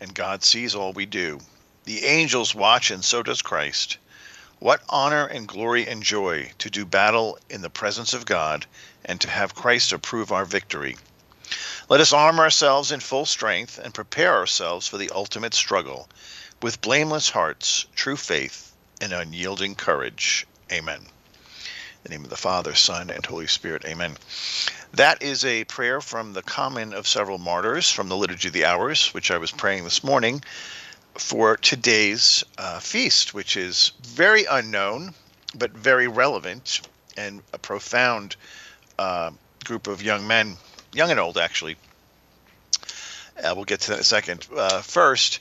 and God sees all we do. The angels watch, and so does Christ. What honor and glory and joy to do battle in the presence of God and to have Christ approve our victory. Let us arm ourselves in full strength and prepare ourselves for the ultimate struggle with blameless hearts, true faith, and unyielding courage. Amen. The name of the Father, Son, and Holy Spirit. Amen. That is a prayer from the Common of Several Martyrs from the Liturgy of the Hours, which I was praying this morning for today's uh, feast, which is very unknown but very relevant and a profound uh, group of young men, young and old actually. Uh, we'll get to that in a second. Uh, first,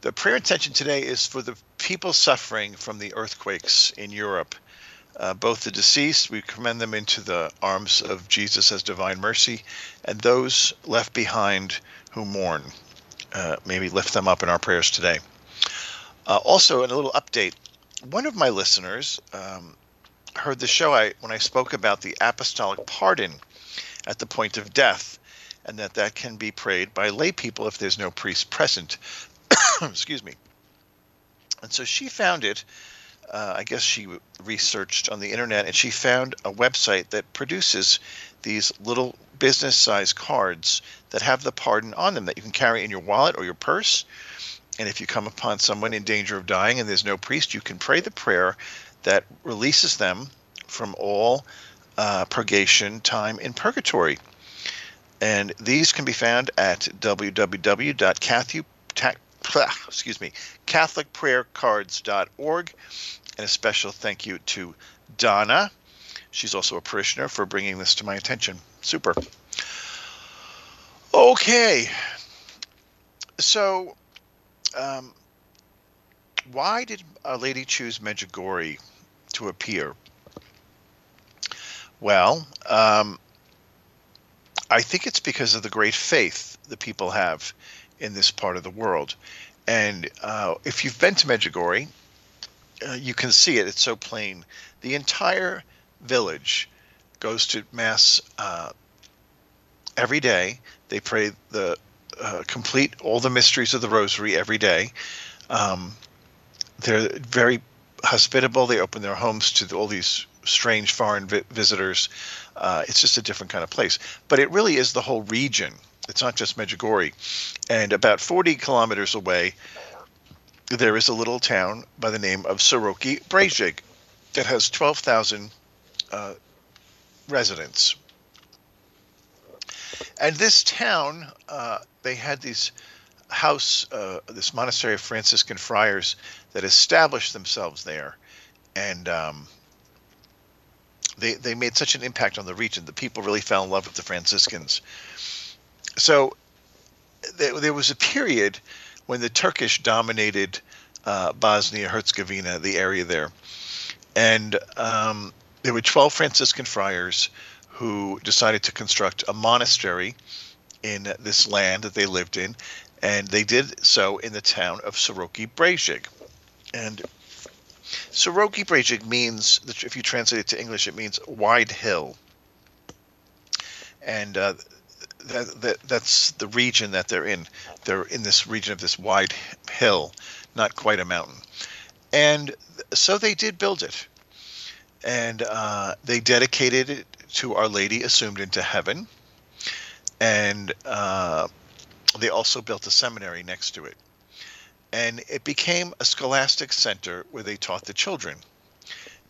the prayer intention today is for the people suffering from the earthquakes in Europe uh, both the deceased, we commend them into the arms of Jesus as divine mercy, and those left behind who mourn. Uh, maybe lift them up in our prayers today. Uh, also, in a little update, one of my listeners um, heard the show I, when I spoke about the apostolic pardon at the point of death, and that that can be prayed by lay people if there's no priest present. Excuse me. And so she found it uh, I guess she researched on the internet and she found a website that produces these little business size cards that have the pardon on them that you can carry in your wallet or your purse. And if you come upon someone in danger of dying and there's no priest, you can pray the prayer that releases them from all uh, purgation time in purgatory. And these can be found at www.cathu excuse me, CatholicPrayerCards.org. And a special thank you to Donna. She's also a parishioner for bringing this to my attention. Super. Okay. So, um, why did a lady choose Medjugorje to appear? Well, um, I think it's because of the great faith the people have in this part of the world. And uh, if you've been to Medjugorje, uh, you can see it. It's so plain. The entire village goes to mass uh, every day. They pray the uh, complete all the mysteries of the Rosary every day. Um, they're very hospitable. They open their homes to all these strange foreign vi- visitors. Uh, it's just a different kind of place. But it really is the whole region it's not just Medjugorje. And about 40 kilometers away, there is a little town by the name of Široki Brijeg that has 12,000 uh, residents. And this town, uh, they had these house, uh, this monastery of Franciscan friars that established themselves there. And um, they, they made such an impact on the region. The people really fell in love with the Franciscans so there, there was a period when the Turkish dominated uh, Bosnia Herzegovina, the area there, and um, there were 12 Franciscan friars who decided to construct a monastery in this land that they lived in, and they did so in the town of Široki Brijeg. And Široki Brijeg means, if you translate it to English, it means wide hill. And uh, that, that that's the region that they're in. They're in this region of this wide hill, not quite a mountain, and so they did build it, and uh, they dedicated it to Our Lady assumed into heaven, and uh, they also built a seminary next to it, and it became a scholastic center where they taught the children,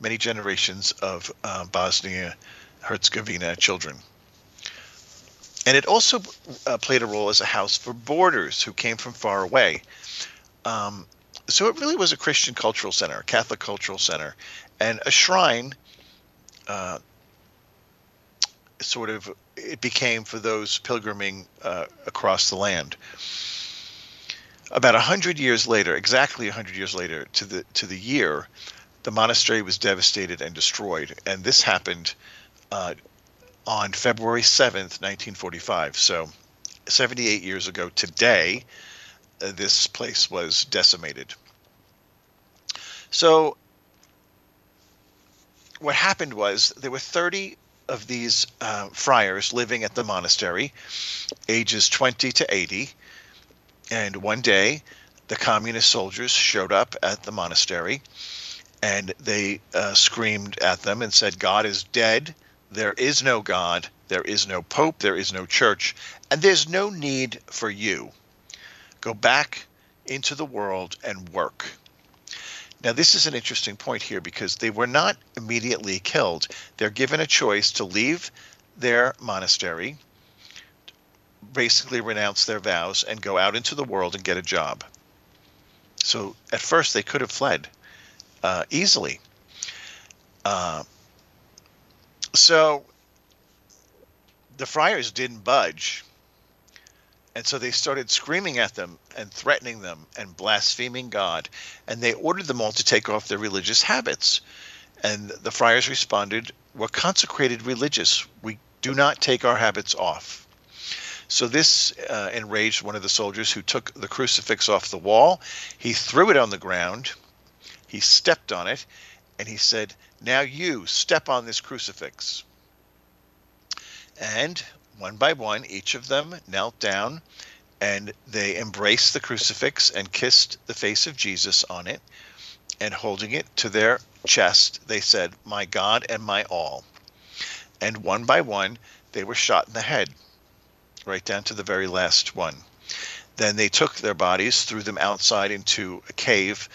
many generations of uh, Bosnia Herzegovina children. And it also uh, played a role as a house for boarders who came from far away. Um, so it really was a Christian cultural center, a Catholic cultural center, and a shrine. Uh, sort of, it became for those pilgriming uh, across the land. About a hundred years later, exactly a hundred years later, to the to the year, the monastery was devastated and destroyed, and this happened uh, on February seventh, nineteen forty-five. So, seventy-eight years ago today, uh, this place was decimated. So, what happened was there were thirty of these uh, friars living at the monastery, ages twenty to eighty and one day, the communist soldiers showed up at the monastery and they uh, screamed at them and said, God is dead. There is no God. There is no Pope. There is no church. And there's no need for you. Go back into the world and work. Now, this is an interesting point here because they were not immediately killed. They're given a choice to leave their monastery basically renounce their vows and go out into the world and get a job. So at first they could have fled uh, easily. Uh, so the friars didn't budge. And so they started screaming at them and threatening them and blaspheming God. And they ordered them all to take off their religious habits. And the friars responded, We're consecrated religious. We do not take our habits off. So this uh, enraged one of the soldiers who took the crucifix off the wall. He threw it on the ground. He stepped on it and he said, Now you step on this crucifix. And one by one, each of them knelt down and they embraced the crucifix and kissed the face of Jesus on it. And holding it to their chest, they said, My God and my all. And one by one, they were shot in the head right down to the very last one. Then they took their bodies, threw them outside into a cave,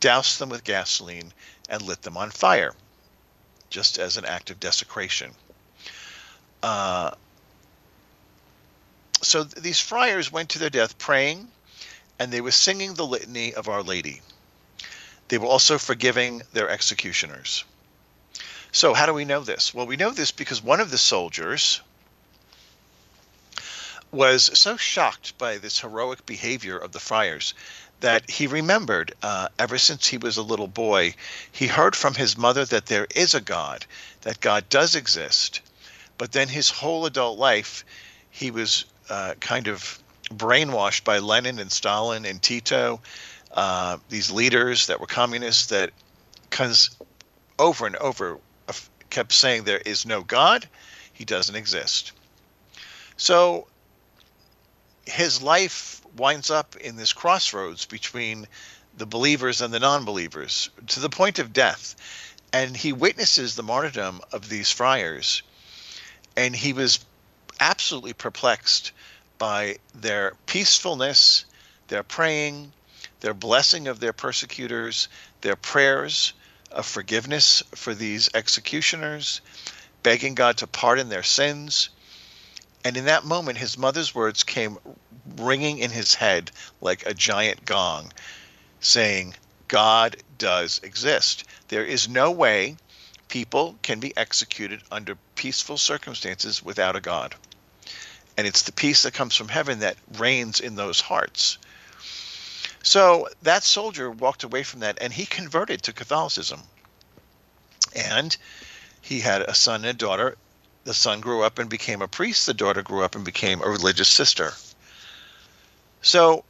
doused them with gasoline, and lit them on fire, just as an act of desecration. Uh, so these friars went to their death praying, and they were singing the litany of Our Lady. They were also forgiving their executioners. So, how do we know this? Well, we know this because one of the soldiers, was so shocked by this heroic behavior of the friars that he remembered uh, ever since he was a little boy, he heard from his mother that there is a God, that God does exist. But then his whole adult life, he was uh, kind of brainwashed by Lenin and Stalin and Tito, uh, these leaders that were communists that cause over and over kept saying there is no God, he doesn't exist. So his life winds up in this crossroads between the believers and the non-believers to the point of death. And he witnesses the martyrdom of these friars. And he was absolutely perplexed by their peacefulness their praying their blessing of their persecutors their prayers of forgiveness for these executioners begging god to pardon their sins. And in that moment, his mother's words came ringing in his head like a giant gong, saying, God does exist. There is no way people can be executed under peaceful circumstances without a God. And it's the peace that comes from heaven that reigns in those hearts. So that soldier walked away from that and he converted to Catholicism. And he had a son and a daughter the son grew up and became a priest, the daughter grew up and became a religious sister. So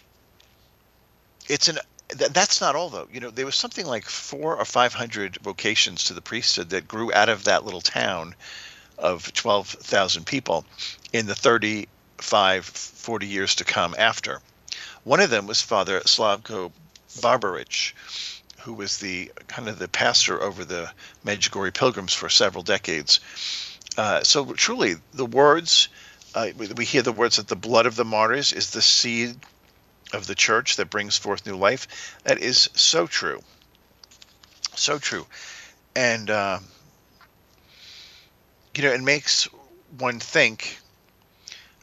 it's an that's not all though. You know, there was something like four or five hundred vocations to the priesthood that grew out of that little town of 12,000 people in the 35, 40 years to come after. One of them was Father Slavko Barbarich, who was the kind of the pastor over the Medjugorje pilgrims for several decades. Uh, so truly, the words uh, we hear the words that the blood of the martyrs is the seed of the church that brings forth new life. That is so true, so true, and uh, you know it makes one think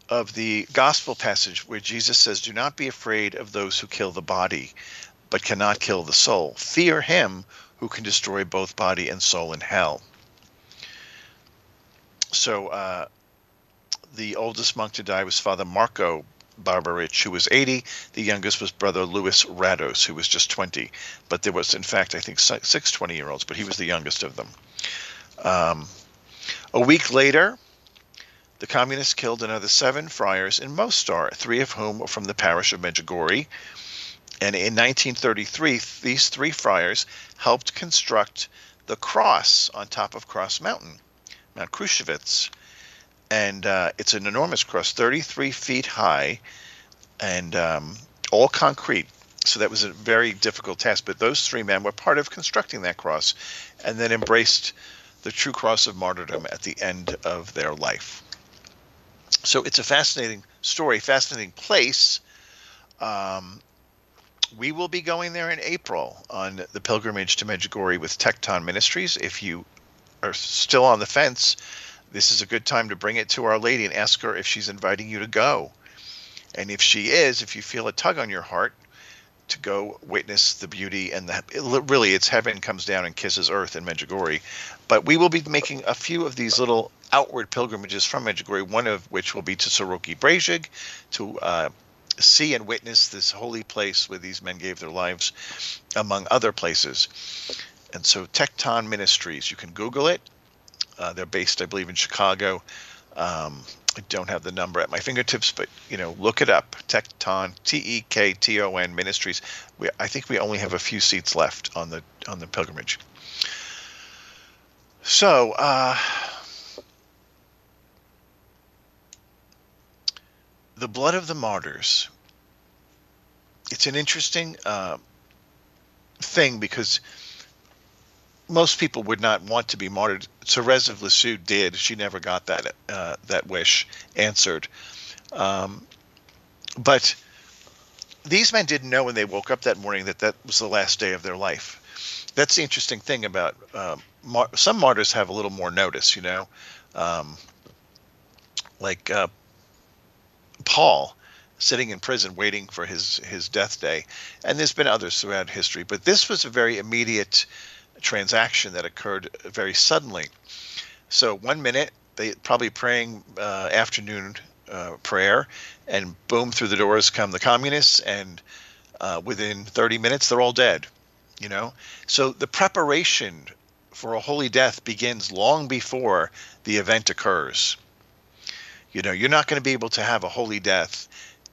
of the gospel passage where Jesus says, "Do not be afraid of those who kill the body, but cannot kill the soul. Fear him who can destroy both body and soul in hell." so uh, the oldest monk to die was Father Marco Barbarich, who was 80. The youngest was brother Louis Rados, who was just 20. But there was, in fact, I think six 20 year olds, but he was the youngest of them. Um, a week later, the communists killed another seven friars in Mostar, three of whom were from the parish of Medjugorje. And in 1933, these three friars helped construct the cross on top of Cross Mountain, Mount Krushevitz. And uh, it's an enormous cross, 33 feet high, and um, all concrete. So that was a very difficult task. But those three men were part of constructing that cross and then embraced the true cross of martyrdom at the end of their life. So it's a fascinating story, fascinating place. Um, we will be going there in April on the pilgrimage to Medjugorje with Tekton Ministries. If you are still on the fence, this is a good time to bring it to Our Lady and ask her if she's inviting you to go. And if she is, if you feel a tug on your heart to go witness the beauty and the really, it's heaven comes down and kisses earth in Medjugorje. But we will be making a few of these little outward pilgrimages from Medjugorje, one of which will be to Siroki Brijeg to uh, see and witness this holy place where these men gave their lives, among other places. And so, Tekton Ministries, you can Google it. Uh, they're based, I believe, in Chicago. Um, I don't have the number at my fingertips, but you know, look it up. Tekton, T-E-K-T-O-N Ministries. We, I think we only have a few seats left on the on the pilgrimage. So, uh, the blood of the martyrs. It's an interesting uh, thing because most people would not want to be martyred. Therese of Lisieux did. She never got that uh, that wish answered. Um, but these men didn't know when they woke up that morning that that was the last day of their life. That's the interesting thing about um, mar- some martyrs have a little more notice, you know. Um, like uh, Paul sitting in prison waiting for his his death day and there's been others throughout history but this was a very immediate transaction that occurred very suddenly. So one minute they probably praying uh, afternoon uh, prayer and boom through the doors come the communists and uh, within 30 minutes they're all dead you know? So the preparation for a holy death begins long before the event occurs. You know, you're not going to be able to have a holy death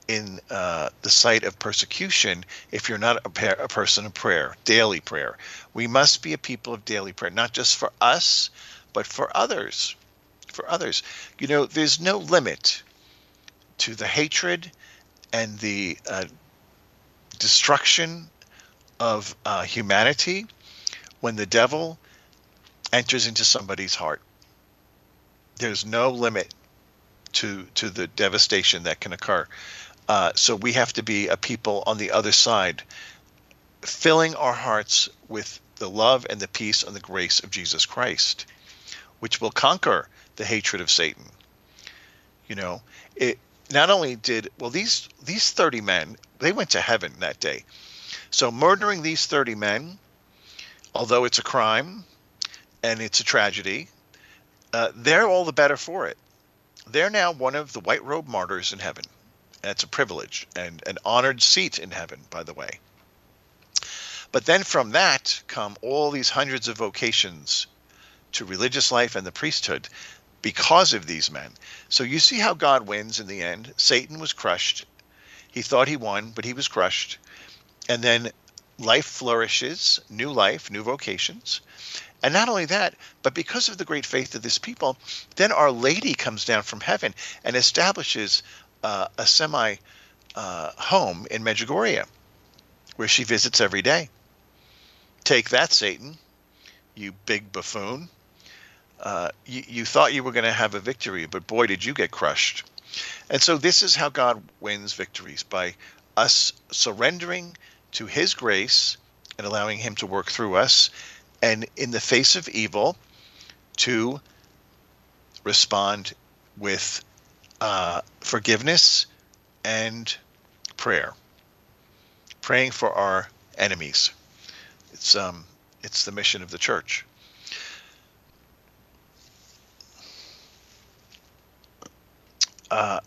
in uh, the sight of persecution if you're not a, pa- a, person of prayer, daily prayer. We must be a people of daily prayer, not just for us, but for others. For others. You know, there's no limit to the hatred and the uh, destruction of uh, humanity when the devil enters into somebody's heart. There's no limit to to the devastation that can occur. Uh, so we have to be a people on the other side, filling our hearts with the love and the peace and the grace of Jesus Christ, which will conquer the hatred of Satan. You know, it not only did well these these 30 men, they went to heaven that day. So murdering these 30 men, although it's a crime and it's a tragedy, uh, they're all the better for it they're now one of the white robe martyrs in heaven. That's a privilege and an honored seat in heaven, by the way. But then from that come all these hundreds of vocations to religious life and the priesthood because of these men. So you see how God wins in the end. Satan was crushed. He thought he won, but he was crushed. And then life flourishes, new life, new vocations. And not only that, but because of the great faith of this people, then Our Lady comes down from heaven and establishes uh, a semi uh, home in Medjugorje where she visits every day. Take that, Satan, you big buffoon. Uh, you, you thought you were going to have a victory, but boy, did you get crushed. And so, this is how God wins victories by us surrendering to His grace and allowing Him to work through us and in the face of evil to respond with uh, forgiveness and prayer. Praying for our enemies. It's um it's the mission of the church. Uh,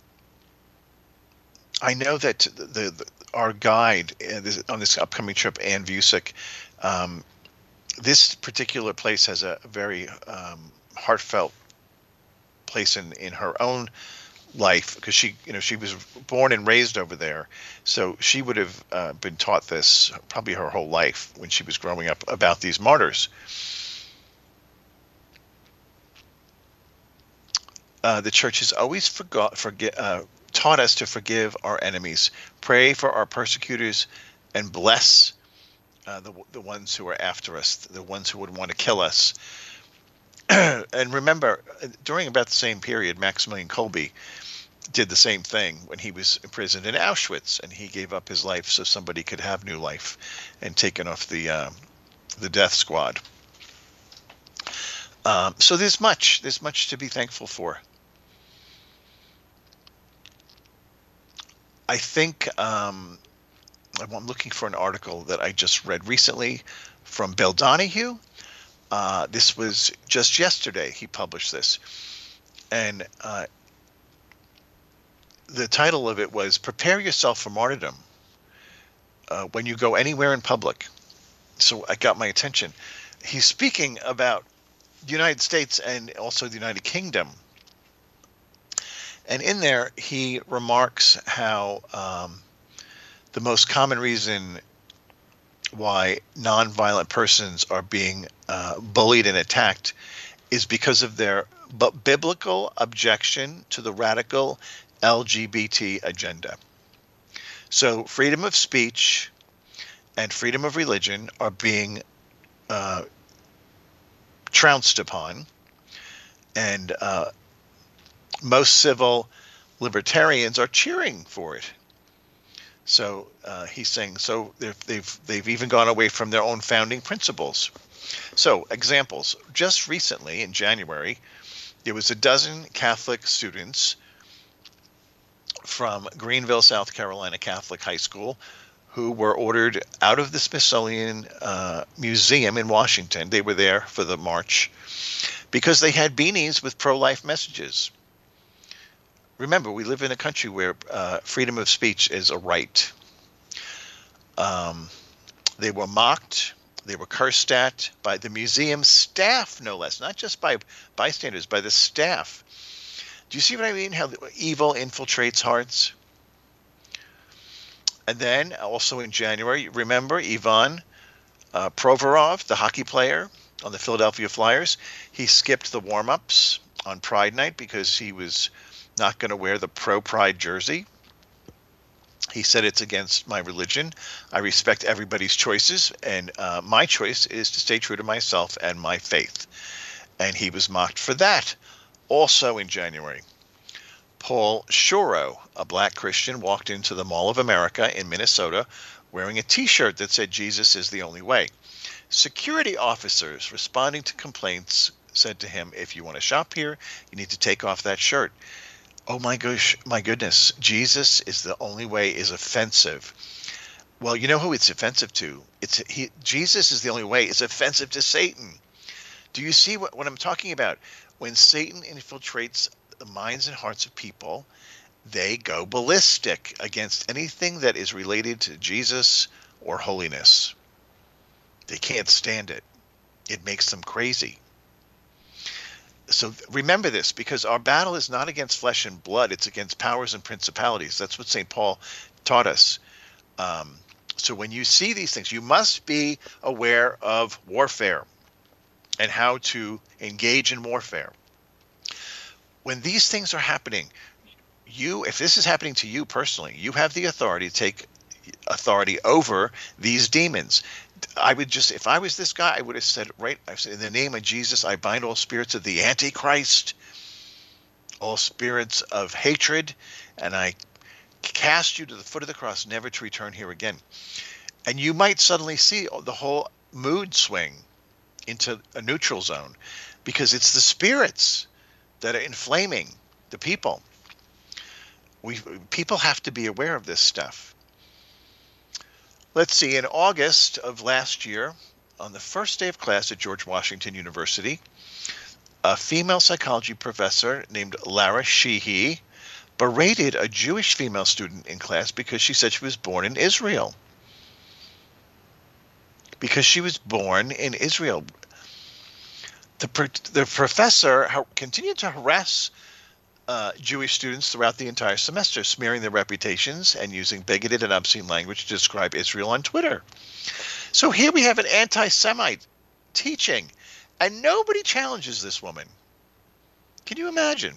I know that the, the our guide uh, on this upcoming trip, Ann Vusick, um, this particular place has a very um, heartfelt place in in her own life because she you know she was born and raised over there. So she would have uh, been taught this probably her whole life when she was growing up about these martyrs. Uh, the church has always forgot forget uh, taught us to forgive our enemies pray for our persecutors and bless uh, the, the ones who are after us the ones who would want to kill us and remember, during about the same period, Maximilian Kolbe did the same thing when he was imprisoned in Auschwitz, and he gave up his life so somebody could have new life, and taken off the uh, the death squad. Um, so there's much there's much to be thankful for. I think um, I'm looking for an article that I just read recently from Bill Donohue uh, this was just yesterday he published this. And uh, the title of it was Prepare Yourself for Martyrdom uh, When You Go Anywhere in Public. So I got my attention. He's speaking about the United States and also the United Kingdom. And in there, he remarks how um, the most common reason why nonviolent persons are being uh, bullied and attacked is because of their biblical objection to the radical LGBT agenda. So, freedom of speech and freedom of religion are being uh, trounced upon, and uh, most civil libertarians are cheering for it. So uh, he's saying so they've, they've they've even gone away from their own founding principles. So examples: just recently in January, there was a dozen Catholic students from Greenville, South Carolina Catholic High School who were ordered out of the Smithsonian uh, Museum in Washington. They were there for the march because they had beanies with pro life messages remember, we live in a country where uh, freedom of speech is a right. Um, they were mocked, they were cursed at by the museum staff, no less, not just by bystanders, by the staff. Do you see what I mean? How evil infiltrates hearts? And then also in January, remember Ivan uh, Provorov, the hockey player on the Philadelphia Flyers? He skipped the warm ups on Pride Night because he was not going to wear the pro pride jersey. He said it's against my religion. I respect everybody's choices, and uh, my choice is to stay true to myself and my faith. And he was mocked for that. Also in January, Paul Shuro, a black Christian, walked into the Mall of America in Minnesota wearing a t shirt that said, Jesus is the only way. Security officers responding to complaints said to him, If you want to shop here, you need to take off that shirt oh my gosh, my goodness, Jesus is the only way is offensive. Well, you know who it's offensive to? It's he Jesus is the only way. It's offensive to Satan. Do you see what, what I'm talking about? When Satan infiltrates the minds and hearts of people, they go ballistic against anything that is related to Jesus or holiness. They can't stand it. It makes them crazy so remember this because our battle is not against flesh and blood it's against powers and principalities. That's what st paul taught us. Um, so when you see these things you must be aware of warfare and how to engage in warfare. When these things are happening you if this is happening to you personally you have the authority to take authority over these demons I would just, if I was this guy, I would have said, right, I said, in the name of Jesus, I bind all spirits of the Antichrist, all spirits of hatred, and I cast you to the foot of the cross, never to return here again. And you might suddenly see the whole mood swing into a neutral zone because it's the spirits that are inflaming the people. We people have to be aware of this stuff. Let's see, in August of last year, on the first day of class at George Washington University, a female psychology professor named Lara Sheehy berated a Jewish female student in class because she said she was born in Israel. Because she was born in Israel. The, the professor continued to harass uh, Jewish students throughout the entire semester, smearing their reputations and using bigoted and obscene language to describe Israel on Twitter. So here we have an anti Semite teaching, and nobody challenges this woman. Can you imagine?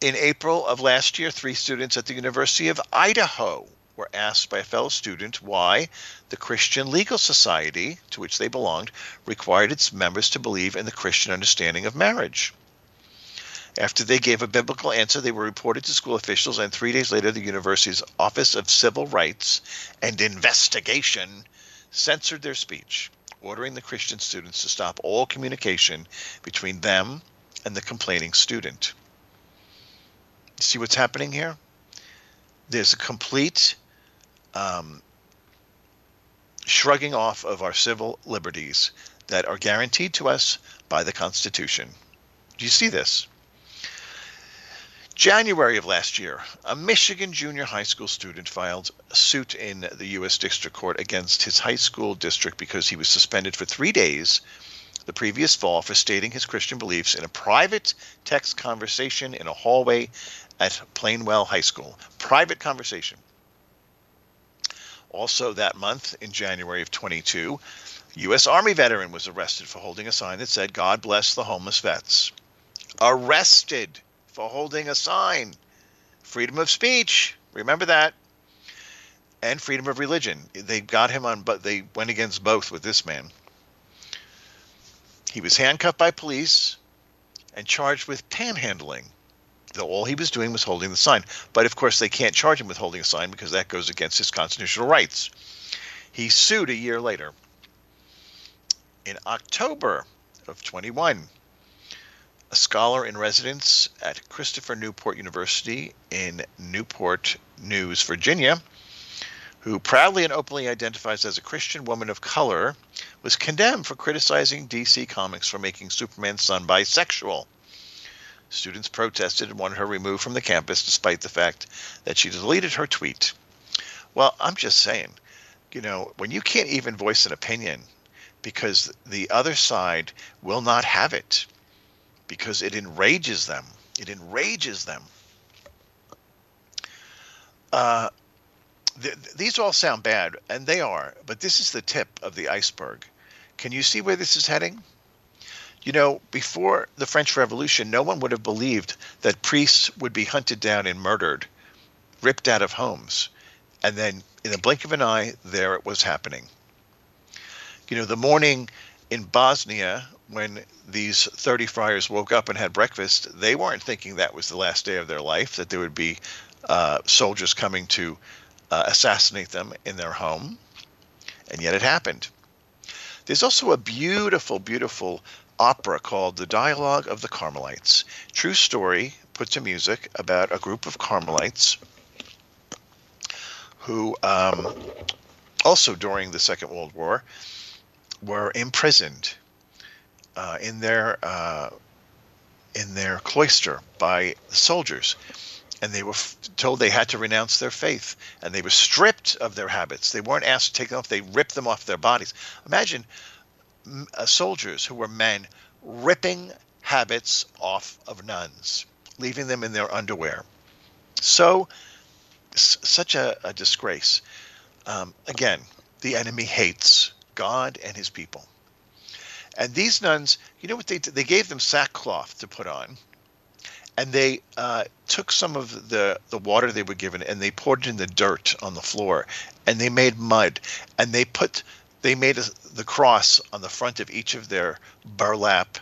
In April of last year, three students at the University of Idaho were asked by a fellow student why the Christian Legal Society, to which they belonged, required its members to believe in the Christian understanding of marriage. After they gave a biblical answer, they were reported to school officials, and three days later, the university's Office of Civil Rights and Investigation censored their speech, ordering the Christian students to stop all communication between them and the complaining student. See what's happening here? There's a complete um, shrugging off of our civil liberties that are guaranteed to us by the Constitution. Do you see this? January of last year, a Michigan junior high school student filed suit in the U.S. District Court against his high school district because he was suspended for three days the previous fall for stating his Christian beliefs in a private text conversation in a hallway at Plainwell High School. Private conversation. Also, that month in January of 22, U.S. Army veteran was arrested for holding a sign that said, God bless the homeless vets. Arrested for holding a sign. Freedom of speech. Remember that. And freedom of religion. They got him on, but they went against both with this man. He was handcuffed by police and charged with panhandling. Though all he was doing was holding the sign. But of course, they can't charge him with holding a sign because that goes against his constitutional rights. He sued a year later. In October of 21, a scholar in residence at Christopher Newport University in Newport News, Virginia, who proudly and openly identifies as a Christian woman of color, was condemned for criticizing DC Comics for making Superman's son bisexual. Students protested and wanted her removed from the campus despite the fact that she deleted her tweet. Well, I'm just saying, you know, when you can't even voice an opinion because the other side will not have it, because it enrages them. It enrages them. Uh, th- these all sound bad, and they are, but this is the tip of the iceberg. Can you see where this is heading? You know, before the French Revolution, no one would have believed that priests would be hunted down and murdered, ripped out of homes. And then, in the blink of an eye, there it was happening. You know, the morning in Bosnia when these 30 friars woke up and had breakfast, they weren't thinking that was the last day of their life, that there would be uh, soldiers coming to uh, assassinate them in their home. And yet it happened. There's also a beautiful, beautiful opera called The Dialogue of the Carmelites. True story put to music about a group of Carmelites who, um, also during the Second World War, were imprisoned uh, in their uh, in their cloister by soldiers, and they were f- told they had to renounce their faith, and they were stripped of their habits. They weren't asked to take them off; they ripped them off their bodies. Imagine uh, soldiers who were men ripping habits off of nuns, leaving them in their underwear. So, s- such a, a disgrace. Um, again, the enemy hates God and His people. And these nuns, you know what they did? They gave them sackcloth to put on, and they uh, took some of the the water they were given and they poured it in the dirt on the floor, and they made mud, and they put they made a, the cross on the front of each of their burlap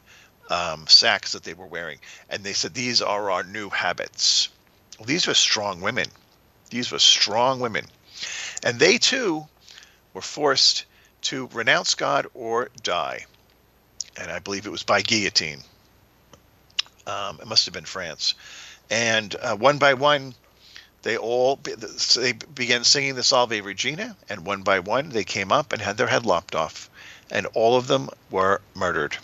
um, sacks that they were wearing, and they said these are our new habits. Well, these were strong women. These were strong women, and they too were forced to renounce God or die and I believe it was by guillotine. Um, it must have been France. And uh, one by one, they all they began singing the Salve Regina, and one by one they came up and had their head lopped off, and all of them were murdered.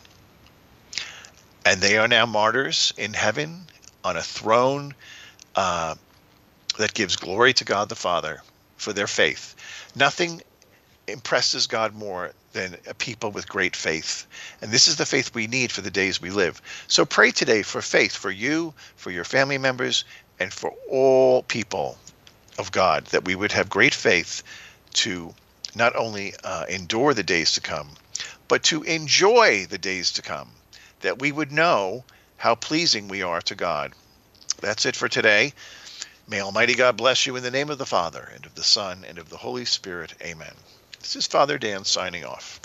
And they are now martyrs in heaven on a throne uh, that gives glory to God the Father for their faith. Nothing impresses God more than a people with great faith. And this is the faith we need for the days we live. So pray today for faith for you, for your family members, and for all people of God, that we would have great faith to not only uh, endure the days to come, but to enjoy the days to come, that we would know how pleasing we are to God. That's it for today. May Almighty God bless you in the name of the Father, and of the Son, and of the Holy Spirit. Amen. This is Father Dan signing off.